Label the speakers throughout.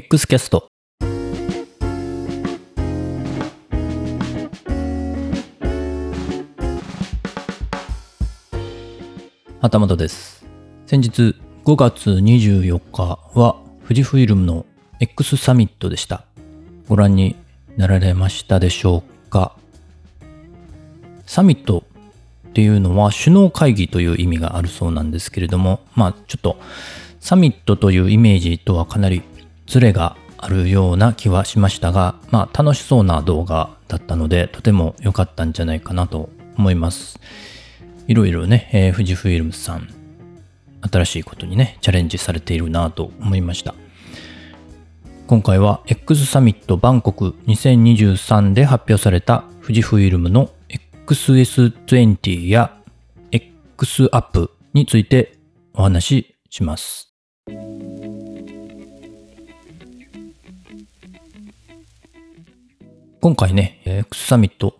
Speaker 1: X キャスト旗本です。先日5月24日は富士フイルムの X サミットでした。ご覧になられましたでしょうか？サミットっていうのは首脳会議という意味があるそうなんですけれどもまあちょっとサミットというイメージとはかなりズレがあるような気はしましたが、まあ楽しそうな動画だったので、とても良かったんじゃないかなと思います。いろいろね、えー、富士フイルムさん、新しいことにね、チャレンジされているなと思いました。今回は X サミットバンコク2023で発表された富士フイルムの XS20 や X アップについてお話しします。今回ね、X サミット、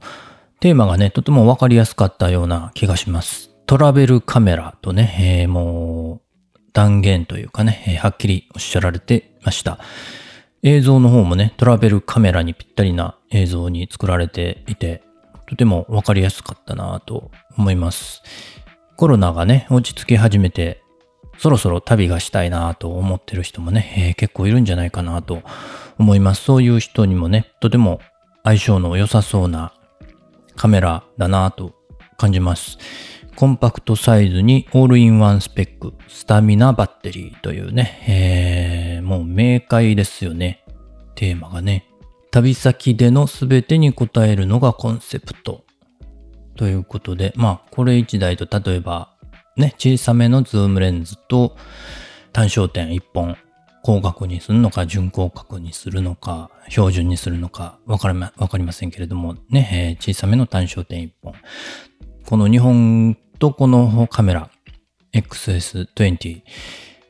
Speaker 1: テーマがね、とてもわかりやすかったような気がします。トラベルカメラとね、えー、もう断言というかね、え、はっきりおっしゃられてました。映像の方もね、トラベルカメラにぴったりな映像に作られていて、とてもわかりやすかったなと思います。コロナがね、落ち着き始めて、そろそろ旅がしたいなと思ってる人もね、えー、結構いるんじゃないかなと思います。そういう人にもね、とても相性の良さそうなカメラだなと感じます。コンパクトサイズにオールインワンスペック、スタミナバッテリーというね、えー、もう明快ですよね。テーマがね。旅先での全てに応えるのがコンセプト。ということで、まあ、これ1台と例えば、ね、小さめのズームレンズと単焦点1本広角にするのか、準広角にするのか、標準にするのか、わかりま、わかりませんけれども、ね、えー、小さめの単焦点1本。この2本とこのカメラ、XS20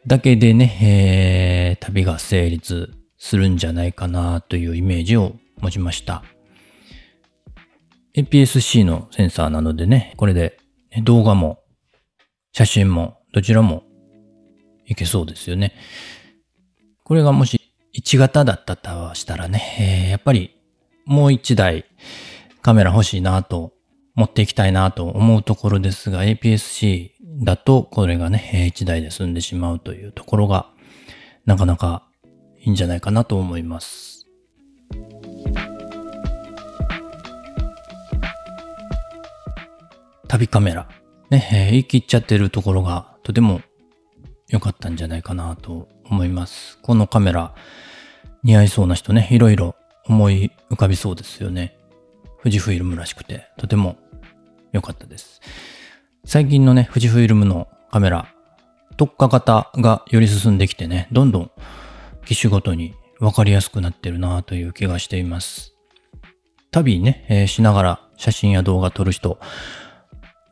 Speaker 1: だけでね、えー、旅が成立するんじゃないかなというイメージを持ちました。APS-C のセンサーなのでね、これで動画も写真もどちらもいけそうですよね。これがもし1型だったとしたらね、えー、やっぱりもう1台カメラ欲しいなと持っていきたいなと思うところですが APS-C だとこれがね、1台で済んでしまうというところがなかなかいいんじゃないかなと思います。旅カメラ。ね、えー、言い切っちゃってるところがとても良かったんじゃないかなと思います。このカメラ、似合いそうな人ね、いろいろ思い浮かびそうですよね。富士フイルムらしくて、とても良かったです。最近のね、富士フイルムのカメラ、特化型がより進んできてね、どんどん機種ごとに分かりやすくなってるなという気がしています。旅ね、えー、しながら写真や動画撮る人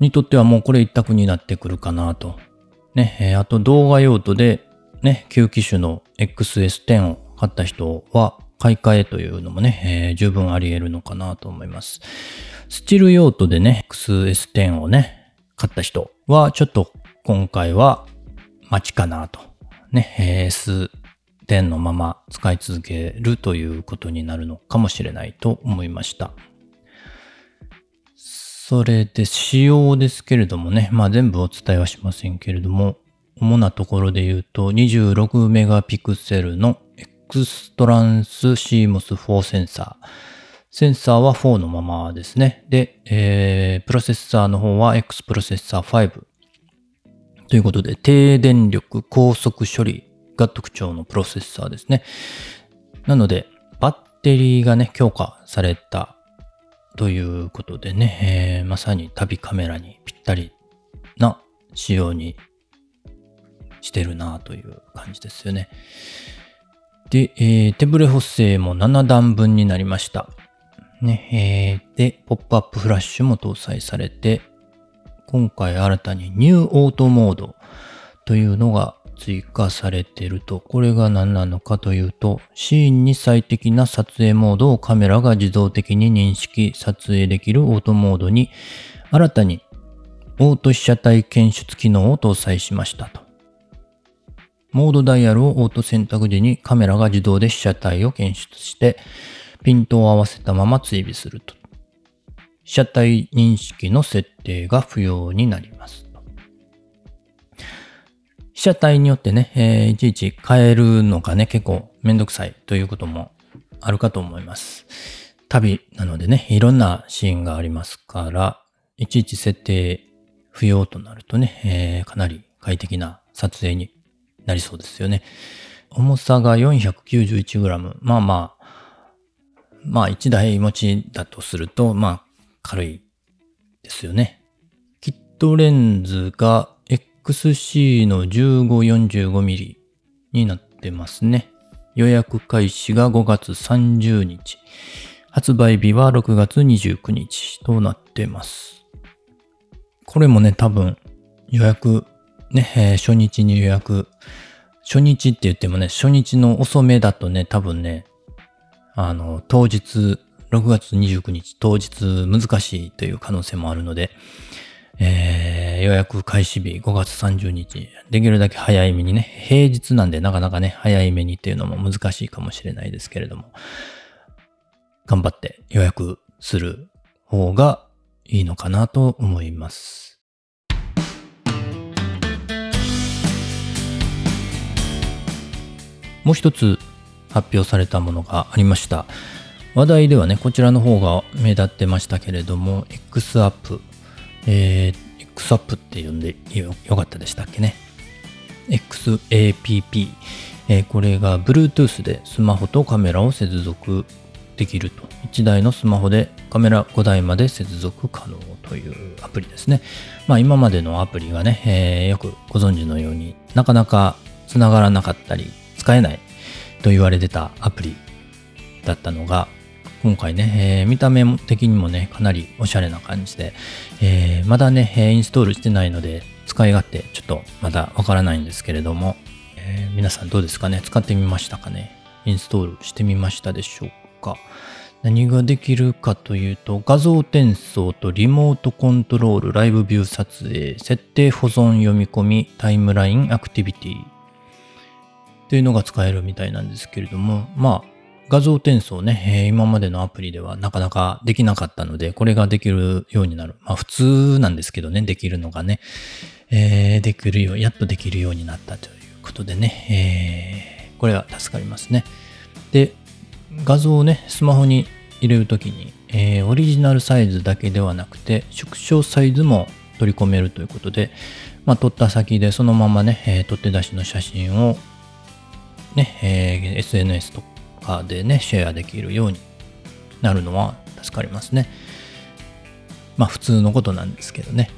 Speaker 1: にとってはもうこれ一択になってくるかなと。ね、えー、あと動画用途でね、旧機種の XS10 を買った人は買い替えというのもね、えー、十分あり得るのかなと思います。スチル用途でね、XS10 をね、買った人はちょっと今回は待ちかなと。ね、S10 のまま使い続けるということになるのかもしれないと思いました。それで仕様ですけれどもね、まあ全部お伝えはしませんけれども、主なところで言うと26メガピクセルの X トランス CMOS4 センサー。センサーは4のままですね。で、えー、プロセッサーの方は X プロセッサー5。ということで、低電力高速処理が特徴のプロセッサーですね。なので、バッテリーがね、強化されたということでね、えー、まさに旅カメラにぴったりな仕様にしてるなという感じですよね。で、えー、手ブレ補正も7段分になりました。ね、えー、で、ポップアップフラッシュも搭載されて、今回新たにニューオートモードというのが追加されてると、これが何なのかというと、シーンに最適な撮影モードをカメラが自動的に認識、撮影できるオートモードに、新たにオート被写体検出機能を搭載しましたと。モードダイヤルをオート選択時にカメラが自動で被写体を検出して、ピントを合わせたまま追尾すると。被写体認識の設定が不要になります。被写体によってね、えー、いちいち変えるのがね、結構めんどくさいということもあるかと思います。旅なのでね、いろんなシーンがありますから、いちいち設定不要となるとね、えー、かなり快適な撮影になりそうですよね。重さが 491g。まあまあ、まあ1台持ちだとすると、まあ軽いですよね。キットレンズが XC の 1545mm になってますね。予約開始が5月30日。発売日は6月29日となってます。これもね、多分予約ね、えー、初日に予約、初日って言ってもね、初日の遅めだとね、多分ね、あの、当日、6月29日、当日難しいという可能性もあるので、えー、予約開始日5月30日、できるだけ早いめにね、平日なんでなかなかね、早いめにっていうのも難しいかもしれないですけれども、頑張って予約する方がいいのかなと思います。もう一つ発表されたものがありました。話題ではね、こちらの方が目立ってましたけれども、X アップ、えー、X アップって呼んでよかったでしたっけね。XAPP、えー、これが Bluetooth でスマホとカメラを接続できると。1台のスマホでカメラ5台まで接続可能というアプリですね。まあ今までのアプリがね、えー、よくご存知のようになかなか繋がらなかったり、使えないと言われてたアプリだったのが、今回ね、えー、見た目的にもね、かなりおしゃれな感じで、えー、まだね、インストールしてないので、使い勝手ちょっとまだわからないんですけれども、えー、皆さんどうですかね？使ってみましたかね？インストールしてみましたでしょうか？何ができるかというと、画像転送とリモートコントロール、ライブビュー撮影、設定保存読み込み、タイムラインアクティビティ、っていうのが使えるみたいなんですけれども、まあ、画像転送ね、えー、今までのアプリではなかなかできなかったので、これができるようになる。まあ普通なんですけどね、できるのがね、えー、できるよう、やっとできるようになったということでね、えー、これは助かりますね。で、画像をね、スマホに入れるときに、えー、オリジナルサイズだけではなくて、縮小サイズも取り込めるということで、まあ、撮った先でそのままね、えー、取って出しの写真をね、えー、SNS とかでね、シェアできるようになるのは助かりますね。まあ普通のことなんですけどね。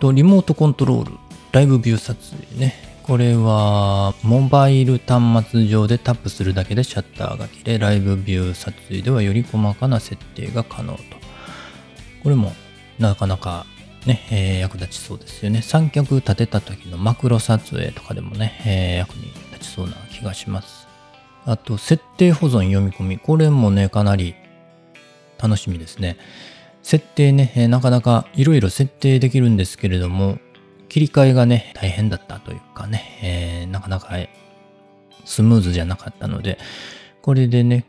Speaker 1: と、リモートコントロール、ライブビュー撮影ね。これは、モバイル端末上でタップするだけでシャッターが切れ、ライブビュー撮影ではより細かな設定が可能と。これも、なかなかね、えー、役立ちそうですよね。三脚立てた時のマクロ撮影とかでもね、えー、役に立ちそうな気がします。あと、設定保存読み込み。これもね、かなり楽しみですね。設定ね、えー、なかなかいろいろ設定できるんですけれども、切り替えがね、大変だったというかね、えー、なかなかスムーズじゃなかったので、これでね、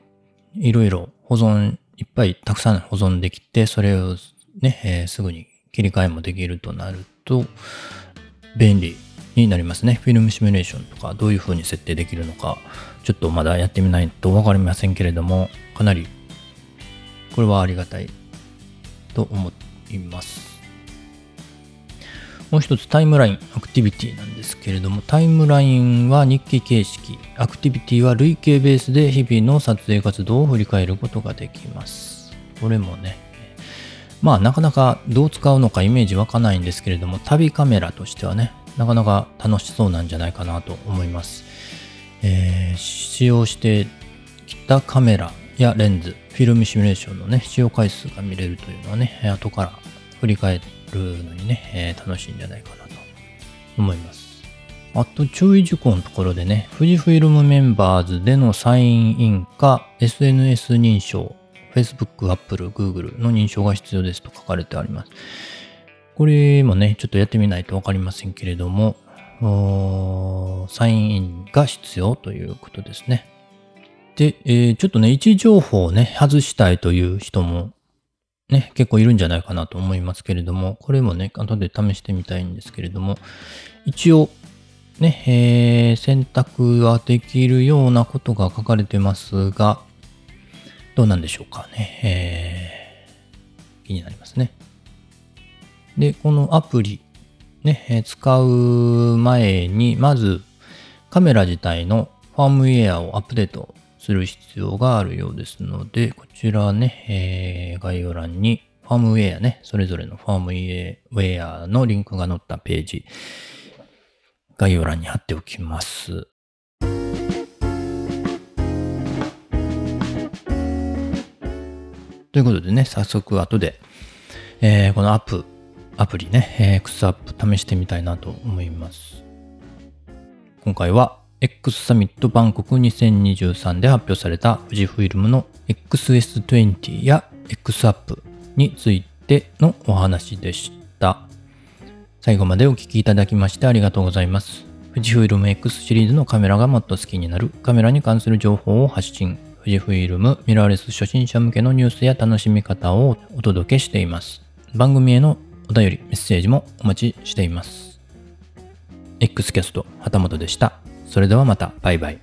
Speaker 1: いろいろ保存、いっぱいたくさん保存できて、それをね、えー、すぐに切り替えもできるとなると便利になりますね。フィルムシミュレーションとかどういう風に設定できるのかちょっとまだやってみないとわかりませんけれどもかなりこれはありがたいと思います。もう一つタイムラインアクティビティなんですけれどもタイムラインは日記形式アクティビティは累計ベースで日々の撮影活動を振り返ることができます。これもねまあなかなかどう使うのかイメージ湧かないんですけれども、旅カメラとしてはね、なかなか楽しそうなんじゃないかなと思います。えー、使用してきたカメラやレンズ、フィルムシミュレーションのね、使用回数が見れるというのはね、後から振り返るのにね、えー、楽しいんじゃないかなと思います。あと注意事項のところでね、富士フィルムメンバーズでのサインインか SNS 認証 Facebook、Apple、Google の認証が必要ですと書かれてあります。これもね、ちょっとやってみないとわかりませんけれども、サインインが必要ということですね。で、えー、ちょっとね、位置情報をね、外したいという人もね、結構いるんじゃないかなと思いますけれども、これもね、後で試してみたいんですけれども、一応、ね、えー、選択はできるようなことが書かれてますが、どうなんでしょうかね。えー、気になりますね。で、このアプリ、ね、使う前に、まずカメラ自体のファームウェアをアップデートする必要があるようですので、こちらね、えー、概要欄にファームウェアね、それぞれのファームウェアのリンクが載ったページ、概要欄に貼っておきます。ということでね、早速後で、えー、このアップ、アプリね、え、X アップ試してみたいなと思います。今回は X サミットバンコク2023で発表された富士フイルムの XS20 や X アップについてのお話でした。最後までお聴きいただきましてありがとうございます。富士フイルム X シリーズのカメラがもっと好きになるカメラに関する情報を発信富士フイルムミラーレス初心者向けのニュースや楽しみ方をお届けしています。番組へのお便り、メッセージもお待ちしています。X キャスト、旗本でした。それではまた、バイバイ。